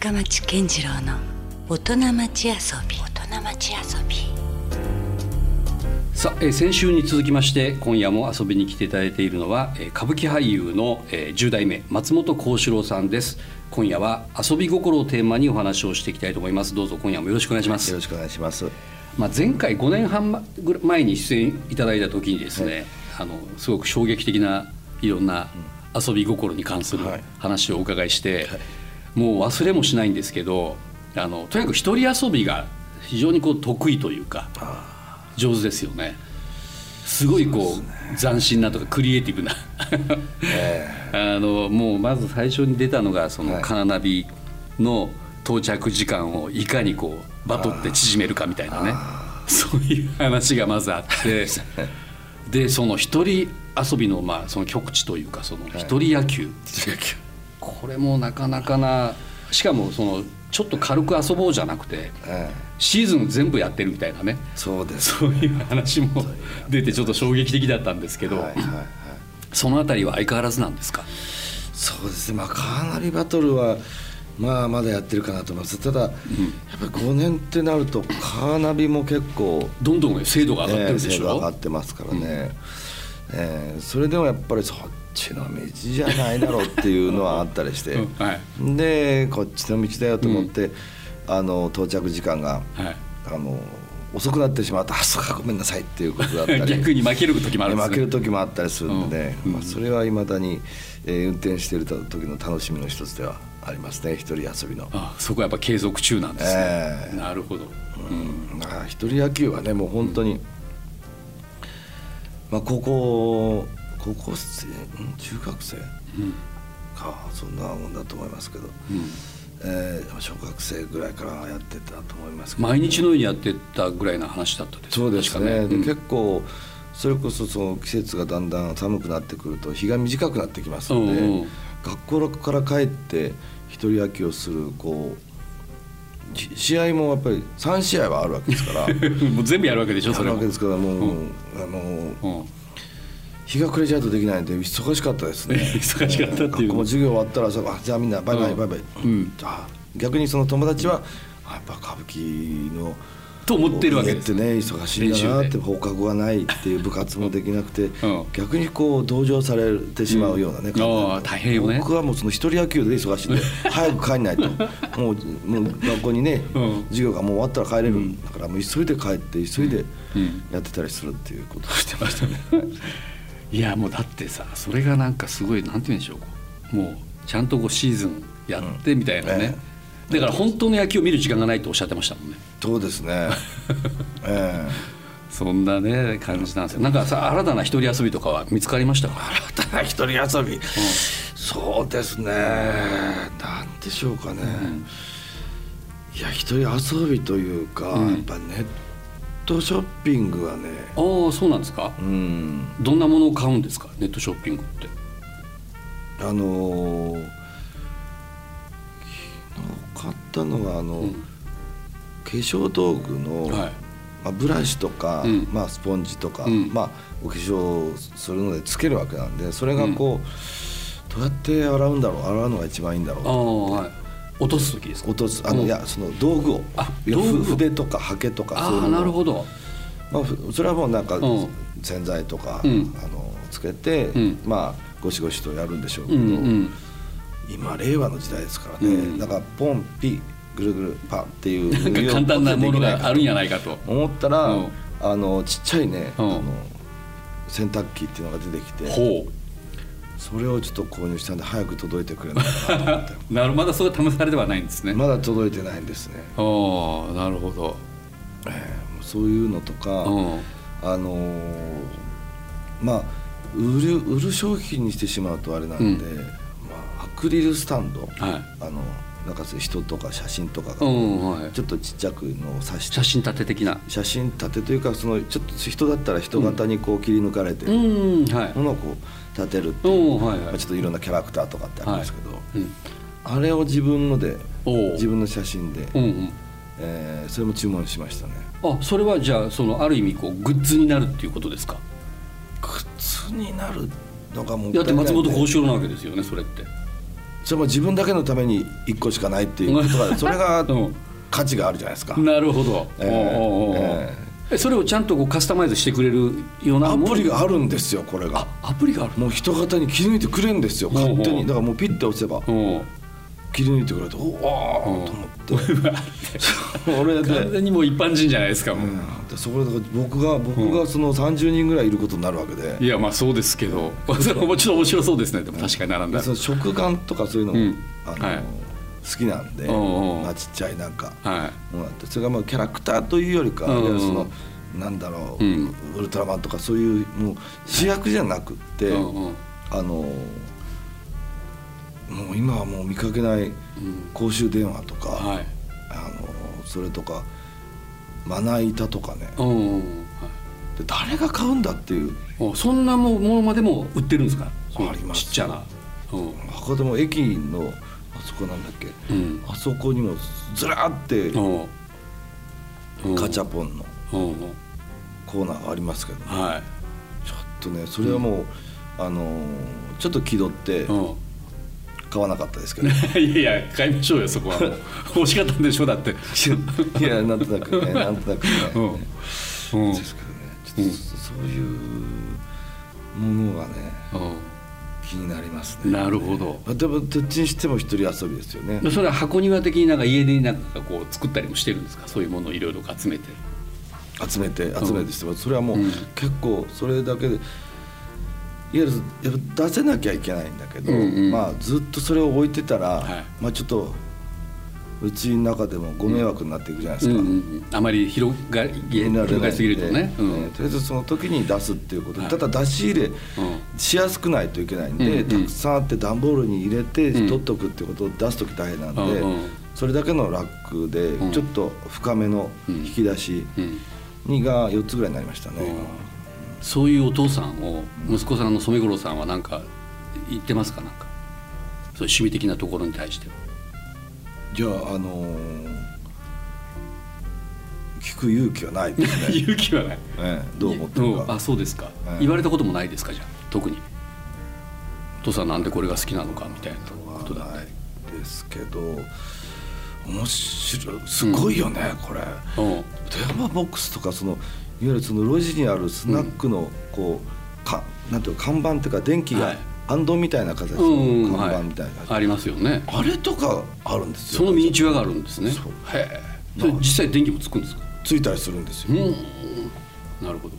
深町健次郎の大人町遊び。大人町遊び。さあ、えー先週に続きまして今夜も遊びに来ていただいているのは、えー歌舞伎俳優の、えー10代目松本幸四郎さんです。今夜は遊び心をテーマにお話をしていきたいと思います。どうぞ今夜もよろしくお願いします。よろしくお願いします。まあ、前回5年半ぐらい前に出演いただいた時にですね、あのすごく衝撃的ないろんな遊び心に関するはい。話をお伺いして、もう忘れもしないんですけどあのとにかく一人遊びが非常にこう得意というか上手ですよね。すごいこう斬新なとかクリエイティブな。あのもうまず最初に出たのがそのはい。カーナビの到着時間をいかにこうバトって縮めるかみたいなね。そういう話がまずあって。でその一人遊びのまあその極致というかその一人野球、これもなかなかなしかもそのちょっと軽く遊ぼうじゃなくてええシーズン全部やってるみたいなねそうです。そういう話も出てちょっと衝撃的だったんですけど、はいはいはい。そのあたりは相変わらずなんですか？そうですね。まあカーナビバトルはまあまだやってるかなと思います。ただ、やっぱり5年ってなるとカーナビも結構どんどんね精度が上がってるでしょ、ええ精度上がってますからね。ええそれでもやっぱりそっちの道じゃないだろうっていうのはあったりして、うんはい。でこっちの道だよと思って、あの到着時間がはい。あの遅くなってしまうと「あそうかごめんなさい」っていうことだったり。逆に負ける時もあるんですね。負ける時もあったりするんでね、うん。まあ、それはいまだに、えー運転している時の楽しみの一つではありますね。一人遊びの。あそこはやっぱ継続中なんですね、ええ。なるほど、うん。だから一人野球はねもう本当に、まあ高校高校生？ん？中学生？うん。かそんなもんだと思いますけど、うん。えー小学生ぐらいからやってたと思いますけど。毎日のようにやってたぐらいの話だったですそうですね。でうん。結構それこそその季節がだんだん寒くなってくると日が短くなってきますので、うんうん。学校から帰って一人野球をするこうじ試合もやっぱり3試合はあるわけですから。もう全部やるわけでしょそれも。あるわけですからもう、うん。あのうん日が暮れちゃうとできないんで忙しかったですね。忙しかったっていう。学校も授業終わったらさあじゃあみんなバイバイうん。バイバイ、うん。あ逆にその友達はあやっぱ歌舞伎のと思ってるわけです。家ってね忙しいんだなって放課後がないっていう部活もできなくて、うん。逆にこう同情されてしまうようなね、うん。大変よね。僕はもうその一人野球で忙しいんで 早く帰んないと。もうもう学校にね、うん。授業がもう終わったら帰れる、だからもう急いで帰って急いでうん。やってたりするっていうことをしてましたね。いやもうだってさそれがなんかすごいなんて言うんでしょうもうちゃんとこうシーズンやってみたいなね、だから本当の野球を見る時間がないとおっしゃってましたもんね。そうですね。ええ。そんなね感じなんですよ。なんかさ新たな一人遊びとかは見つかりましたか？新たな一人遊び、そうですね。なんでしょうかね。いや一人遊びというか、うん。やっぱネットショッピングはね、ああそうなんですか？うん、どんなものを買うんですか？ネットショッピングって。あのー昨日買ったのはあの、うん。化粧道具の、はい。まあ、ブラシとか、うん。まあ、スポンジとか、うん。まあ、お化粧するのでつけるわけなんでそれがこう、どうやって洗うんだろう洗うのが一番いいんだろう。ああはい落とす時ですか？落とす。あの、うんいやその道具を。あ道具。筆とかハケとかそういうあなるほど。まあ、ふそれはもうなんかうん。洗剤とか、うん。あのつけて、うん。まあゴシゴシとやるんでしょうけうど、今令和の時代ですからね、うん。だからポンピぐるぐるパンっていう なんか簡単なものがあるんやないかと。思ったら、うん。あのちっちゃいね、うん。あの洗濯機っていうのが出てきてほそれをちょっと購入したんで早く届いてくれないかなと思って。う なるまだそれが試されてはないんですね。まだ届いてないんですね、ああなるほど。ええもうそういうのとか、うん。あのーまあ売る売る商品にしてしまうとあれなんで、うん。まあ、アクリルスタンド、はい。あのなんか人とか写真とかが、うんはい。ちょっとちっちゃくのを刺して写真立て的な。写真立てというかそのちょっと人だったら人型にこう切り抜かれてるうんはい。ものをこう立てるっていう、うんはい。ちょっといろんなキャラクターとかってありますけど、うんあれを自分ので自分の写真で、うんうん。えーそれも注文しましたね。あそれはじゃあそのある意味こうグッズになるっていうことですか？靴になるのがもだって松本幸四四郎なわけですよねそれってそれも自分だけのために1個しかないっていうことが それがうん。価値があるじゃないですか、なるほど、ええ。おうおうおう。ええ。それをちゃんとこうカスタマイズしてくれるようなアプリがあるんですよこれが。アプリがある。もう人型に切り抜いてくれるんですよ勝手に。だからもうピッて押せばう。ん切り抜いてくれておおーと思って。それで完全にもう一般人じゃないですかもう、うん。でそこで僕が僕がその30人ぐらいいることになるわけで、いやまあそうですけど。それもちろん面白そうですね。でも確かに並んだら。その食感とかそういうのも、うん。あのはい。好きなんで、まあ、ちっちゃいなんかはい。ものがあってそれがまあキャラクターというよりか、うんうそのなんだろう、うん。ウルトラマンとかそういうもう主役じゃなくって、うんうん。あのもう今はもう見かけない公衆電話とか、はい。あのそれとかまな板とかね。うんうんうんはい。で誰が買うんだっていう。おそんなもものまでも売ってるんですか？あります。ちっちゃな、うん。博多も駅のあそこなんだっけ、うん。あそこにもずらーってうんうん。ガチャポンのうんうん。コーナーがありますけど、はい。ちょっとねそれはもう、あのーちょっと気取ってうん買わなかったですけど、いやいや買いましょうよそこはもう。欲しかったんでしょだって。いやなんとなくね なんとなくね、うん。うん。ですけどねちょっとそういうものがね気になりますね。なるほど。あでもどっちにしても一人遊びですよね。でそれは箱庭的になんか家でなんかこう作ったりもしてるんですか？そういうものをいろいろ集めて。集めて集めてしてますそれはもううん。結構それだけでゆるやっぱ出せなきゃいけないんだけど、うんうん。まあずっとそれを置いてたら、はい。まあちょっとうちの中でもご迷惑になっていくじゃないですか、うんうんうん。あまり広が広がりすぎるとね、うん。えーとりあえずその時に出すっていうことで、はい。ただ出し入れうん。しやすくないといけないんで、うんうんたくさんあって段ボールに入れてうん。取っとくってことを出す時大変なんで、うんうん。それだけのラックでうん。ちょっと深めの引き出しうん。にが4つぐらいになりましたね、そういうお父さんを息子さんの染五郎さんは何か言ってますか？なんか。そういう趣味的なところに対しては。じゃああのー聞く勇気はないですね、勇気はない。ええどう思ってるうんかあそうですか、ええ。言われたこともないですか？じゃあ特に。お父さんなんでこれが好きなのかみたいなことだはったり。ないですけど面白い。すごいよね、これ。うん。電話ボックスとかそのいわゆるその路地にあるスナックのこう、かなんていうか看板っていうか電気がはい。暗道みたいな形のうん看板みたいな、ありますよね。あれとかあるんですよ。そのミニチュアがあるんですね。そう。へえ。実際電気もつくんですか？ついたりするんですよ、うん。なるほど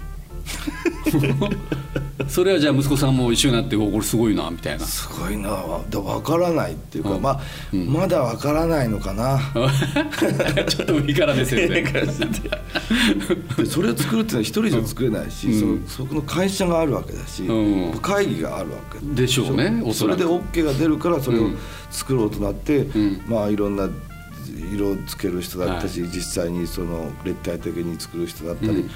それはじゃあ息子さんも一緒になって「おこれすごいな」みたいな。すごいな。わだ分からないっていうか、うん。まあ、うん。まだ分からないのかな、ちょっと上からで。すよねで。それを作るっていうのは一人じゃ作れないし、うん。そのそこの会社があるわけだし、うん。会議があるわけでしょうねおそれで OK が出るからそれをうん。作ろうとなって、ん。まあいろんな色をつける人だったし、実際にその立体的に作る人だったりうん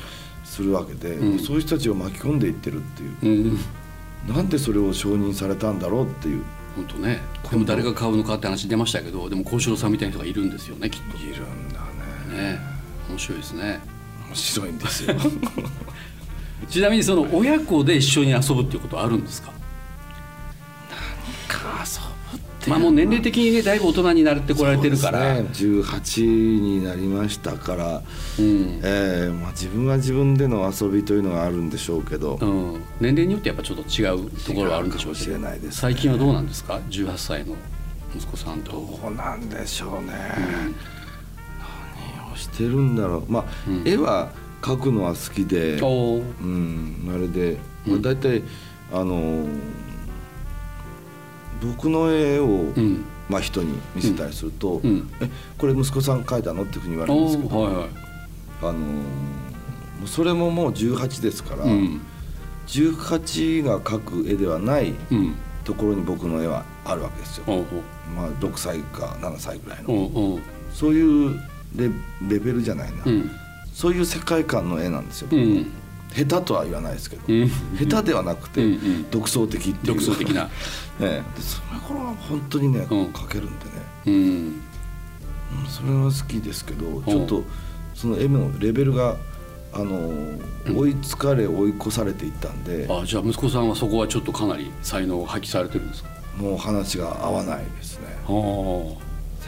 するわけで、うん。そういう人たちを巻き込んでいってるっていう。うん。なんでそれを承認されたんだろうっていう。本当ね。でも誰が買うのかって話出ましたけどでも幸四郎さんみたいな人がいるんですよねきっいるんだとね。ね。面白いですね。面白いんですよ。ちなみにその親子で一緒に遊ぶっていうことはあるんですかか？まあもう年齢的にねだいぶ大人になってこられてるから。ね、18になりましたから、うん。えーまあ、自分は自分での遊びというのがあるんでしょうけど、うん、年齢によってやっぱちょっと違うところはあるんでしょうけど。違うかもしれないですね。最近はどうなんですか？18歳の息子さんと。どうなんでしょうね、何をしてるんだろう。まあ、うん。絵は描くのは好きで、うん、あれで、まあ、うん。大体あのー僕の絵を、うん。まあ、人に見せたりすると「うん。えこれ息子さん描いたの?」っていうふうに言われるんおですけど、ーはいはい。あのーそれももう18ですから、うん。18が描く絵ではないうん。ところに僕の絵はあるわけですよ、おうまあ、6歳か7歳ぐらいの、そういうレレベルじゃないな、うん。そういう世界観の絵なんですよ、うん下手とは言わないですけど、うん。下手ではなくて、独創的っていう。独創的な。ええ。でその頃は本当にね、うん。描けるんでね、うん。うんそれは好きですけどちょっとその絵のレベルがあの追いつかれ追い越されていったんで、あじゃあ息子さんはそこはちょっとかなり才能を発揮されてるんですか？もう話が合わないですね。は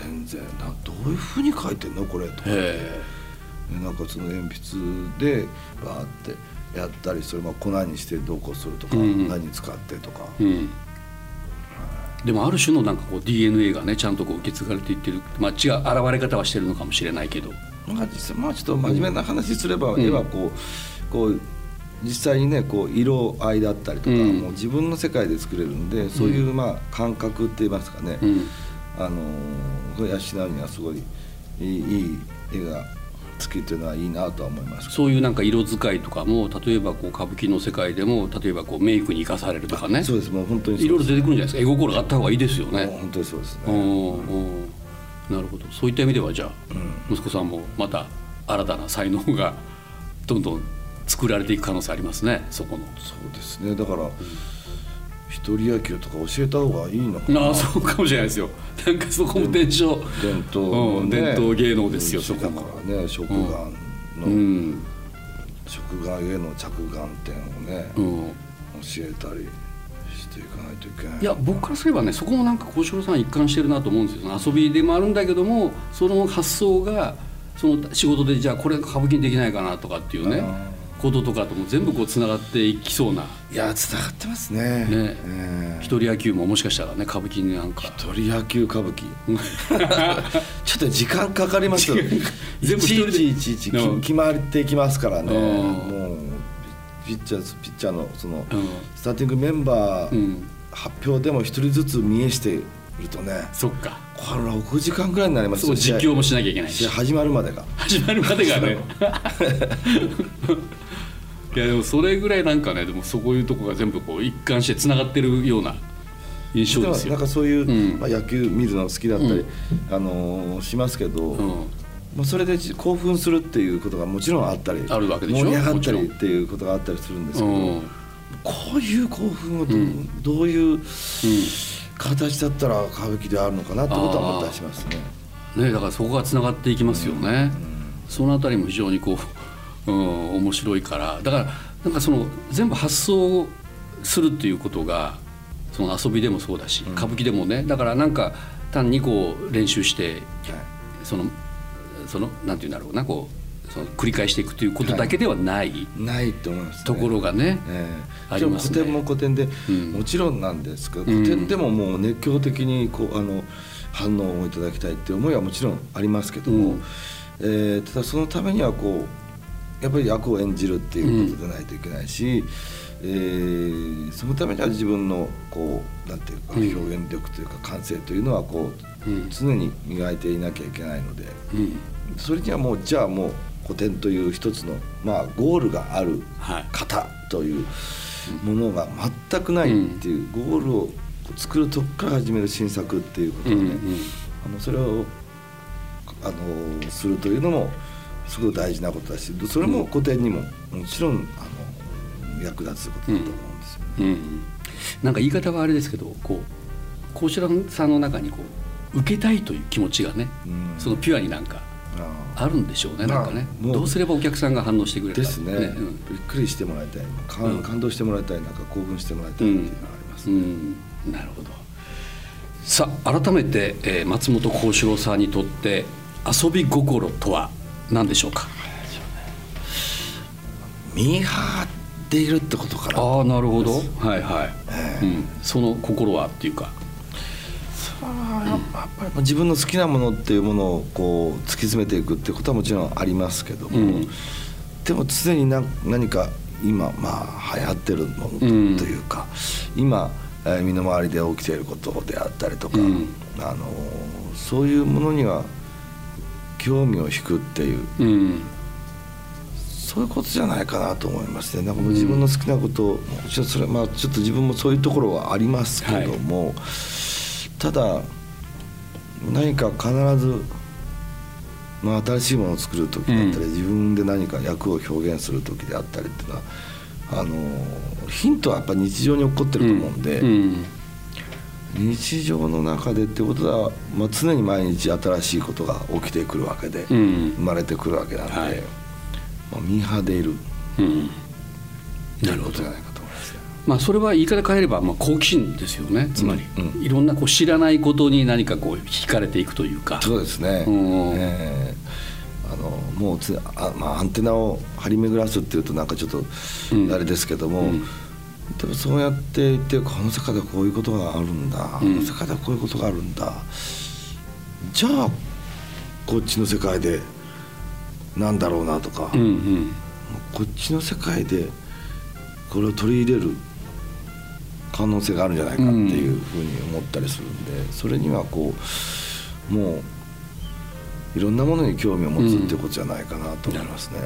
全然。などういうふうに書いてんの？これ。とかなんかその鉛筆でバーってやったりそれも粉にしてどうこうするとか、うん。何使ってとか、えうん。でもある種のなんかこう DNA がねちゃんとこう受け継がれていってるまあ違う現れ方はしてるのかもしれないけど。まあまあちょっと真面目な話すれば、うん。絵はこうこう実際にねこう色合いだったりとか、うん。もう自分の世界で作れるんでそういうまあ感覚って言いますかね、うん。あのそれ養うにはすごいいいいい絵が好きっていうのはいいなとは思いますそういうなんか色使いとかも例えばこう歌舞伎の世界でも例えばこうメイクに生かされるとかね。そうです。もう本当にいろいろ出てくるんじゃないですか。絵心があった方がいいですよね。本当にそうですうんね、うんなるほど。そういった意味ではじゃあ、息子さんもまた新たな才能がどんどん作られていく可能性ありますねそこの。そうですね。だから、一人野球とか教えた方がいいのかな？ああそうかもしれないですよ。なんかそこも伝承。伝統のうんね、伝統芸能ですよそこだもからね食玩の、うん。食玩への着眼点をね、うん。教えたりしていかないといけないいや僕からすればねそこもなんか幸四郎さん一貫してるなと思うんですよ。遊びでもあるんだけどもその発想がその仕事でじゃあこれ歌舞伎にできないかなとかっていうねこととかとも全部こうつながっていきそうな。いやつながってますね。ね。ええ一人野球ももしかしたらね歌舞伎になんか。一人野球歌舞伎。ちょっと時間かかります。よ 全部一人で。いちいち決まっていきますからね。うん。もうピッチャーピッチャーのそのうん。スターティングメンバーうん。発表でも一人ずつ見えしているとね。そっか。これ6時間ぐらいになりますよ。実況もしなきゃいけないし。始まるまでが。始まるまでがね いやでもそれぐらいなんかねでもそういうとこが全部こう一貫してつながってるような印象ですよ。なんかそういう、うん。まあ、野球見るの好きだったり、あのーしますけど、うん。まあ、それでじ興奮するっていうことがもちろんあったりあるわけでしょ？盛り上がったりっていうことがあったりするんですけど、うん。こういう興奮をど,、うん。どういう形だったら歌舞伎であるのかなってことは思ったりしますね。ね、だからそこがつながっていきますよね、そのあたりも非常にこう、うん、面白いから。だからなんかその全部発想するっていうことがその遊びでもそうだし、歌舞伎でもね。だからなんか単にこう練習してそのそのなんて言うんだろうなこうその繰り返していくということだけではない。ないと思います、ね、ところがね、ええ。ありますね。古典も古典で、うん。もちろんなんですけどうん。古典でももう熱狂的にこうあの反応をいただきたいっていう思いはもちろんありますけども、うん。えーただそのためにはこうやっぱり役を演じるっていうことでないといけないし、えーそのためには自分のこうなんていうかうん表現力というか感性というのはこう、うん。常に磨いていなきゃいけないので。うん。それにはもうじゃあもう古典という一つの、まあ、ゴールがあるはい。型というものが全くないっていう、ゴールを作るとこから始める新作っていうことうんがね、あのそれをあのするというのもすごく大事なことだしそれも古典にももちろんあの役立つことだと思うんですよ。ね。うん。うん。なんか言い方はあれですけどこう幸四郎さんの中にこう受けたいという気持ちがね、うん。そのピュアになんかああるんでしょうねなんかね。まどうすればお客さんが反応してくれるか。ーですね。うん。びっくりしてもらいたい感,、うん。感動してもらいたいなんか興奮してもらいたいっていうのがあります、うん、なるほど。さあ改めて、えー松本幸四郎さんにとって遊び心とは？何でしょうか？ミーハーっているってことかな。ああなるほど。はいはい、うん、その心はっていうか。やっぱり自分の好きなものっていうものをこう突き詰めていくってことはもちろんありますけども、うん。でも常に何何か今まあ流行ってるものとうんいうか、今、えー身の回りで起きていることであったりとか、うん。あのそういうものには興味を引くっていう。うんそういうことじゃないかなと思いますね。なんかもう自分の好きなことを、もちろんそれまあちょっと自分もそういうところはありますけども、ただ何か必ず、まあ、新しいものを作る時だったり、うん。自分で何か役を表現する時であったりっていうのはあのヒントはやっぱ日常に起こってると思うんで、うん日常の中でってことは、まあ、常に毎日新しいことが起きてくるわけで、うん。生まれてくるわけなんで、はい。まあ、ミーハーでいるうん。ということじゃないかと思いますね。まあ、それは言い方変えればまあ好奇心ですよね。つまり、うんいろんなこう知らないことに何かこう惹かれていくというか。そうですね、うん。えーあのもうつあ、まあ、アンテナを張り巡らすっていうとなんかちょっとうん。あれですけども、うんでもそうやっていってこの世界ではこういうことがあるんだ、うんこの世界ではこういうことがあるんだ。じゃあこっちの世界でなんだろうなとか、うんうん。こっちの世界でこれを取り入れる可能性があるんじゃないかっていうふうに思ったりするんで、それにはこうもういろんなものに興味を持つっていうことじゃないかなと思いますね。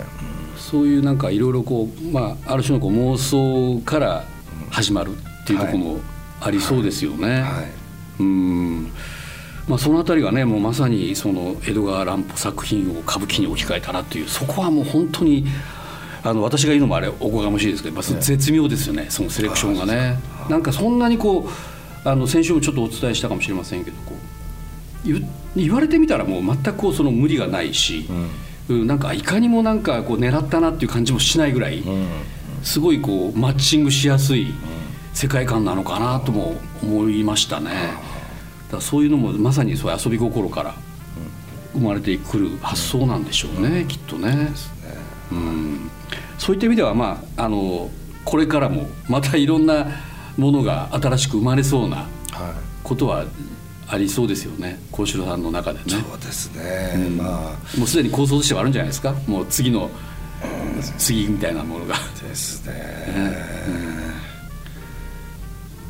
そういうなんかいろいろこう、まあ、ある種のこう妄想から始まるっていうところもありそうですよね。はい。うん。まあ、そのあたりがねもうまさにその江戸川乱歩作品を歌舞伎に置き換えたなというそこはもう本当にあの私が言うのもあれおこがましいですけど、まあ、絶妙ですよねそのセレクションがね。なんかそんなにこうあの先週もちょっとお伝えしたかもしれませんけどこう言言われてみたらもう全くこうその無理がないし、うん。なんかいかにもなんかこう狙ったなっていう感じもしないぐらい、うん。すごいこうマッチングしやすい世界観なのかなとも思いましたね。だそういうのもまさにそう遊び心から生まれてくる発想なんでしょうね、きっとね。うん。そういった意味ではまああのこれからもまたいろんなものが新しく生まれそうなはい。ことはありそうですよね幸四郎さんの中でね。そうですね、まあ。もうすでに構想としてはあるんじゃないですか？もう次の次みたいなものが。ですね、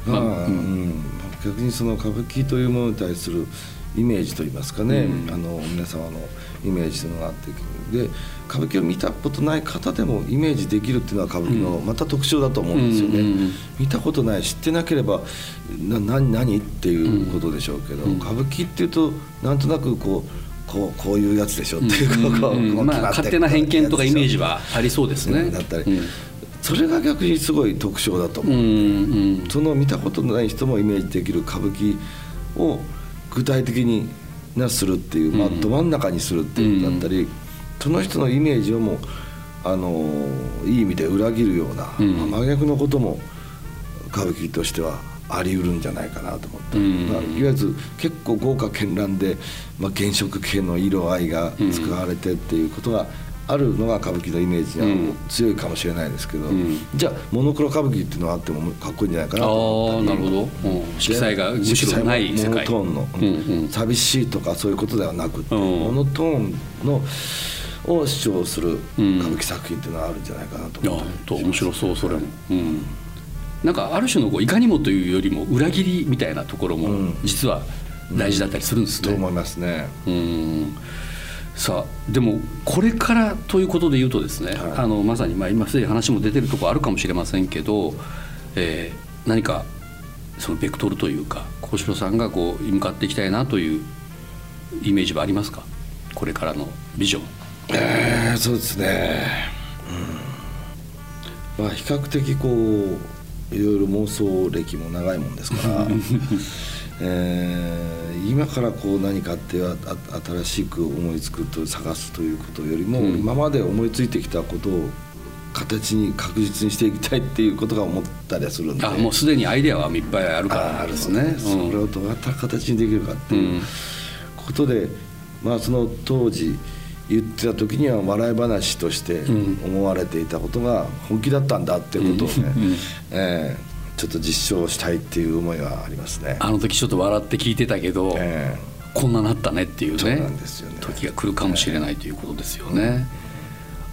まあまあうん。逆にその歌舞伎というものに対するイメージといいますかね、あの皆様のイメージというのがあってで歌舞伎を見たことない方でもイメージできるっていうのは歌舞伎のまた特徴だと思うんですよね、うんうんうん見たことない知ってなければな何何っていうことでしょうけど、歌舞伎っていうとなんとなくこうこうこういうやつでしょっていう、こううん。う決まって勝手な偏見とかイメージはありそうですね。だったり、うん。それが逆にすごい特徴だと思う、うんうん。その見たことのない人もイメージできる歌舞伎を具体的になするっていう、まあ、ど真ん中にするっていうことだったり、その人のイメージをもうあのいい意味で裏切るような、うん。まあ真逆のことも歌舞伎としてはあり得るんじゃないかなと思った、うんまあ、いわゆる結構豪華絢爛で、まあ、原色系の色合いが使われてっていうことがあるのが歌舞伎のイメージにうん。は強いかもしれないですけど、ん。じゃあモノクロ歌舞伎っていうのがあってもかっこいいんじゃないかなあとあなるほど、うん。色彩がむしろない世界。モノトーンの、うんうん寂しいとかそういうことではなくて、うんモノトーンのを主張するうん歌舞伎作品っていうのはあるんじゃないかなと思っ本たり当面白そうそれも、うん、なんかある種のこういかにもというよりも裏切りみたいなところもうん。実は大事だったりするんですね。と思いますね。うんさあでもこれからということで言うとですね、はい。あのまさにまあ今すでに話も出てるところあるかもしれませんけど、えー何かそのベクトルというか幸四郎さんがこう向かっていきたいなというイメージはありますか？これからのビジョン。えーそうですね、うん、まあ比較的こういろいろ妄想歴も長いもんですから、えー今からこう何かってああ新しく思いつくと探すということよりも、うん。今まで思いついてきたことを形に確実にしていきたいっていうことが思ったりはするんで。あもうすでにアイデアはいっぱいあるから。あるですね。それをどうやったら形にできるかっていうことで、まあその当時言ってた時には笑い話として思われていたことが本気だったんだっていうことをね、うんうん。えーちょっと実証したいっていう思いはありますね。あの時ちょっと笑って聞いてたけど、えこんななったねっていうねそうなんですよね時が来るかもしれないということですよね。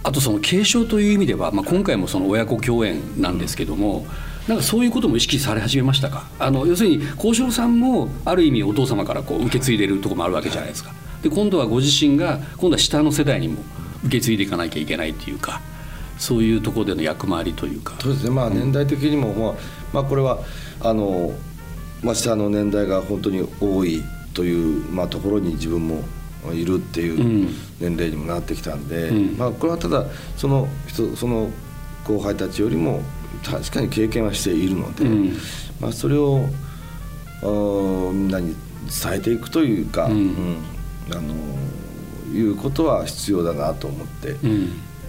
あとその継承という意味では、まあ、今回もその親子共演なんですけども、なんかそういうことも意識され始めましたか？あの要するに幸四郎さんもある意味お父様からこう受け継いでるところもあるわけじゃないですか。で今度はご自身が今度は下の世代にも受け継いでいかなきゃいけないっていうかそういうところでの役回りというか。そうですねまあ年代的にも、まあまあ、これはあの、まあ、下の年代が本当に多いという、まあ、ところに自分もいるっていううん。年齢にもなってきたんで、うん。まあ、これはただその人その後輩たちよりも確かに経験はしているので、うん。まあ、それをみんなに伝えていくというか、うん。うんあのいうことは必要だなと思って。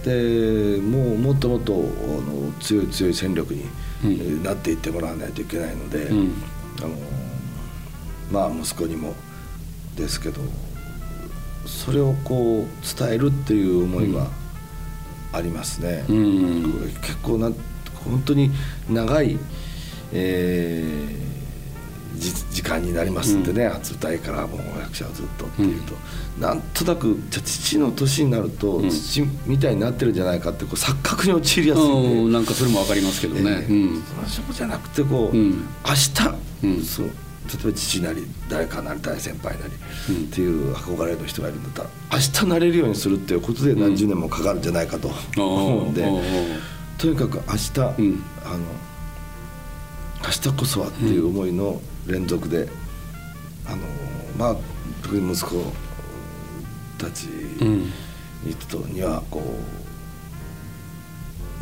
うんでもうもっともっとあの強い強い戦力にうん。なっていってもらわないといけないので、うん。あのまあ息子にもですけどそれをこう伝えるっていう思いはありますね。うん。結構な本当に長い、えーじ時間になりますんでね、初舞台からもう役者をずっとっていうと、なんとなくじゃあ父の年になると、ん。父みたいになってるんじゃないかってこう錯覚に陥りやすいんで。うんなんかそれもわかりますけどね、え。うん。ーそうじゃなくてこう、うん。明日、うん。そう例えば父なり誰かなり大先輩なりうん。っていう憧れの人がいるんだったら明日なれるようにするっていうことで何十年もかかるんじゃないかと思うんで、とにかく明日、うん。あの明日こそはっていう思いの連続で、あのまあ特に息子たちうんにとにはこ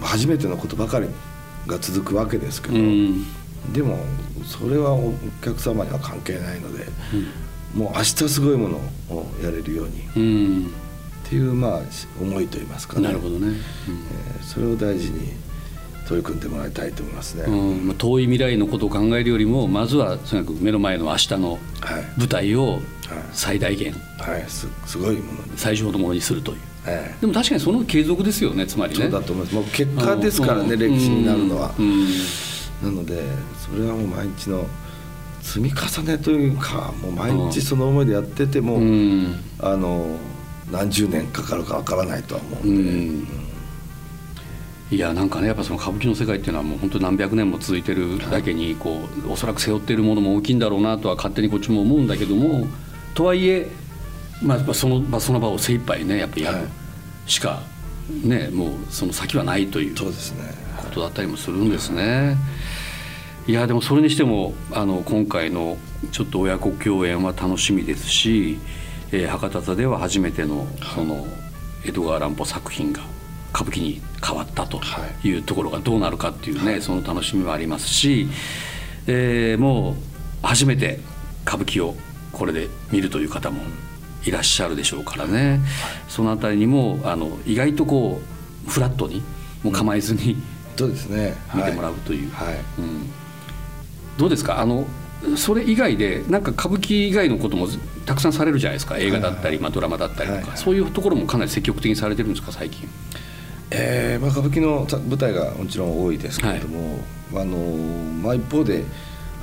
う初めてのことばかりが続くわけですけど、うん。でもそれはお客様には関係ないので、もう明日すごいものをやれるようにっうん。ていうまあ思いといいますかね。なるほどね、えーそれを大事に取り組んでもらいたいと思いますね。うんまあ遠い未来のことを考えるよりもまずはとにかく目の前の明日のはい。舞台を最大限はい、すすごいものに、最小のものにするという。えでも確かにその継続ですよねつまりね。えそうだと思います。もう結果ですからね、うん歴史になるのは、うん。なのでそれはもう毎日の積み重ねというかもう毎日その思いでやってても、うん。あの何十年かかるかわからないとは思ううん。で、んいやなんかねやっぱその歌舞伎の世界っていうのはもう本当何百年も続いてるだけにこうおそらく背負っているものも大きいんだろうなとは勝手にこっちも思うんだけどもとはいえ、まあ、その場その場を精一杯ねやっぱやるはい。しか、ねもうその先はないというそうですね。ことだったりもするんですね。いやでもそれにしてもあの今回のちょっと親子共演は楽しみですし、えー博多座では初めてのその江戸川乱歩作品が歌舞伎に変わったとはいいうところがどうなるかっていうね、その楽しみもありますし、えーもう初めて歌舞伎をこれで見るという方もいらっしゃるでしょうからね、そのあたりにもあの意外とこうフラットにもう構えずにそうですね。見てもらうという、はい、はいうん。どうですか？あのそれ以外でなんか歌舞伎以外のこともたくさんされるじゃないですか。映画だったり、まあ、ドラマだったりとか、はい。はい。そういうところもかなり積極的にされてるんですか？最近えーまあ、歌舞伎の舞台がもちろん多いですけれども、あのまあ、一方で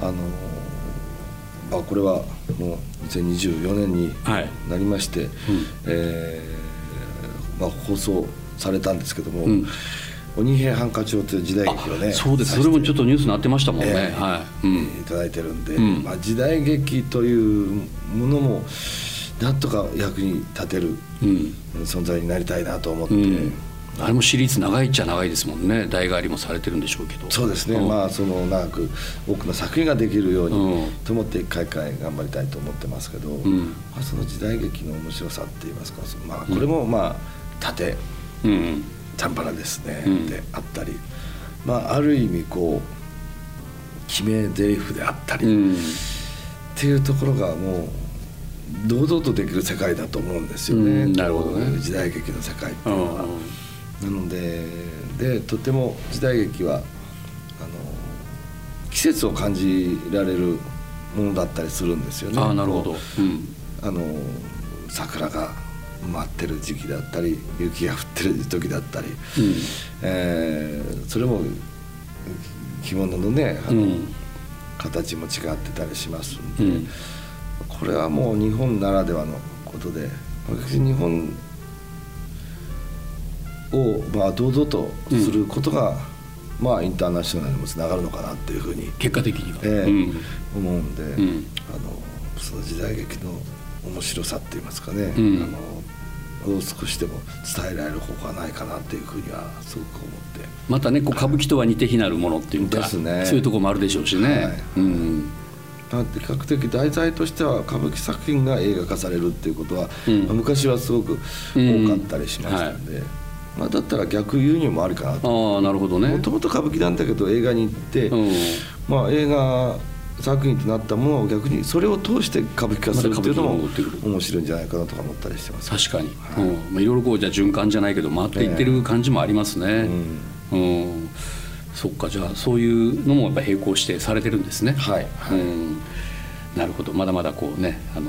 あの、まあ、これはもう2024年にはい。なりまして、えーまあ、放送されたんですけども「うん。鬼平犯科帳」という時代劇をねそうです。それもちょっとニュースになってましたもんね、ええはい、うん。いただいてるんで、うん。まあ、時代劇というものもなんとか役に立てるうん。存在になりたいなと思って、うん、あれもシリーズ長いっちゃ長いですもんね。代替わりもされてるんでしょうけど。そうですね、ん。まあその長く多くの作品ができるように、うん。と思って一回一回頑張りたいと思ってますけど、ん。まあ、その時代劇の面白さって言いますか、まあ、これもまあ縦うん。チャンバラですね、うん。であったり、まあ、ある意味こう決め台詞であったり、うん。っていうところがもう堂々とできる世界だと思うんですよね、うん。なるほどね。時代劇の世界ってういうのは。んなのででとても時代劇はあの季節を感じられるものだったりするんですよね。ああなるほど。こ、うん。うあの桜が待ってる時期だったり雪が降ってる時だったり、うん。えーそれも着物のねあの、うん。形も違ってたりしますんで、うん。これはもう日本ならではのことで私日本をまあ堂々とすることが、まあインターナショナルにもつながるのかなっていうふうに、結果的には、ええうん。思うんで、ん。あのその時代劇の面白さって言いますかね、うん。あのを少しでも伝えられる方法はないかなっていうふうにはすごく思って。またねこう歌舞伎とは似て非なるものっていうかですね。そういうところもあるでしょうしね、はい。うん。まあ、比較的題材としては歌舞伎作品が映画化されるっていうことは、うん。まあ昔はすごく多かったりしましたんで、まあ、だったら逆輸入もありかなと。ああなるほどね。もともと歌舞伎なんだけど映画に行って、うん。まあ、映画作品となったものを逆にそれを通して歌舞伎化するっていうのも面白いんじゃないかなとか思ったりしてます。確かに、うん。まあ、いろいろこうじゃあ循環じゃないけど回っていってる感じもありますね、うん。そっかじゃあそういうのもやっぱ並行してされてるんですね。はい。うん。なるほど。まだまだこうねあの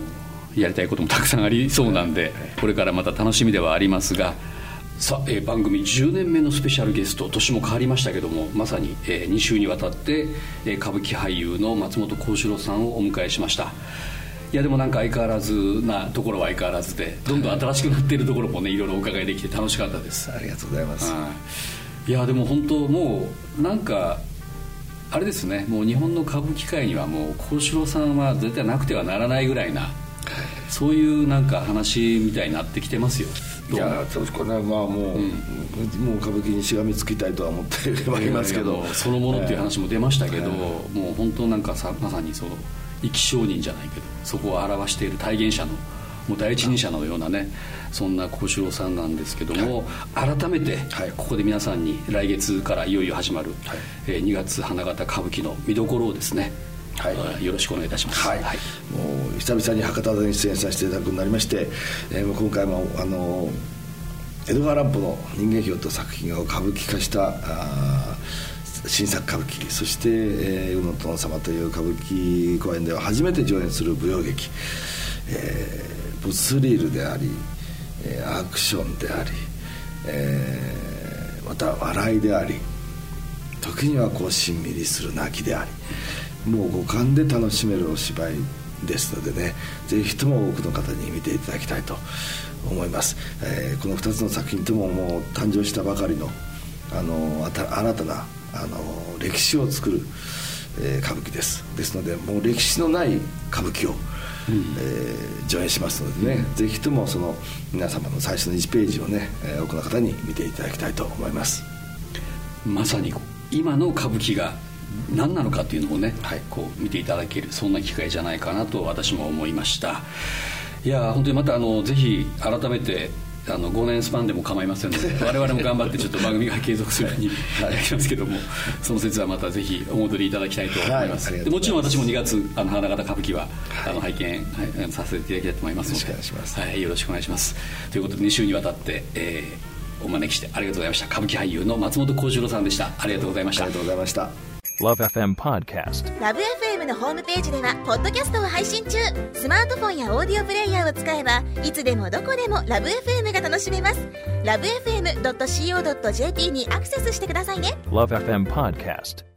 やりたいこともたくさんありそうなんでこれからまた楽しみではありますがさあ、えー番組10年目のスペシャルゲスト年も変わりましたけどもまさに、え2週にわたって、えー歌舞伎俳優の松本幸四郎さんをお迎えしました。いやでもなんか相変わらずなところは相変わらずでどんどん新しくなっているところもねいろいろお伺いできて楽しかったです。ありがとうございます、はい、いやでも本当もうなんかあれですねもう日本の歌舞伎界にはもう幸四郎さんは絶対なくてはならないぐらいなそういうなんか話みたいになってきてますよいやこれはまあもう、もう歌舞伎にしがみつきたいとは思ってはいますけど。そのものっていう話も出ましたけど、もう本当なんかさまさにその生き証人じゃないけどそこを表している体現者のもう第一人者のようなねそんな幸四郎さんなんですけども、改めてはい。ここで皆さんに来月からいよいよ始まる、はい。えー2月花形歌舞伎の見どころをですね、はい。えーよろしくお願いいたします。はい、もう久々に博多で出演させていただくことになりまして、えーもう今回もあの江戸川乱歩の人間表と作品を歌舞伎化したあー新作歌舞伎そして「えー、宇野殿様」という歌舞伎公演では初めて上演する舞踊劇、えー、ブスリルであり、えーアクションであり、えーまた笑いであり時にはこうしんみりする泣きでありもう五感で楽しめるお芝居ですのでねぜひとも多くの方に見ていただきたいと思います、えーこの2つの作品とももう誕生したばかりのあのあた新たなあの歴史を作る、えー歌舞伎です。ですのでもう歴史のない歌舞伎を、えー上演しますのでね、ぜひともその皆様の最初の1ページをね、えー多くの方に見ていただきたいと思います。まさに今の歌舞伎が何なのかっていうのをね、はい。こう見ていただけるそんな機会じゃないかなと私も思いました。いや本当にまたあのぜひ改めてあの5年スパンでも構いませんので 我々も頑張ってちょっと番組が継続する ようにやりますけどもその説はまたぜひお戻りいただきたいと思います,、もちろん私も2月あの花形歌舞伎は、はい。あの拝見、はいさせていただきたいと思いますのでよろしくお願いします。はい、よろしくお願いします。ということで2週にわたって、えーお招きしてありがとうございました。歌舞伎俳優の松本幸四郎さんでした。ありがとうございました。ありがとうございました Love FM Podcast. ラブ f m のホームページではポッドキャストを配信中スマートフォンやオーディオプレイヤーを使えばいつでもどこでもラブ f m が楽しめますラブ FM.co.jp にアクセスしてくださいね Love FM Podcast.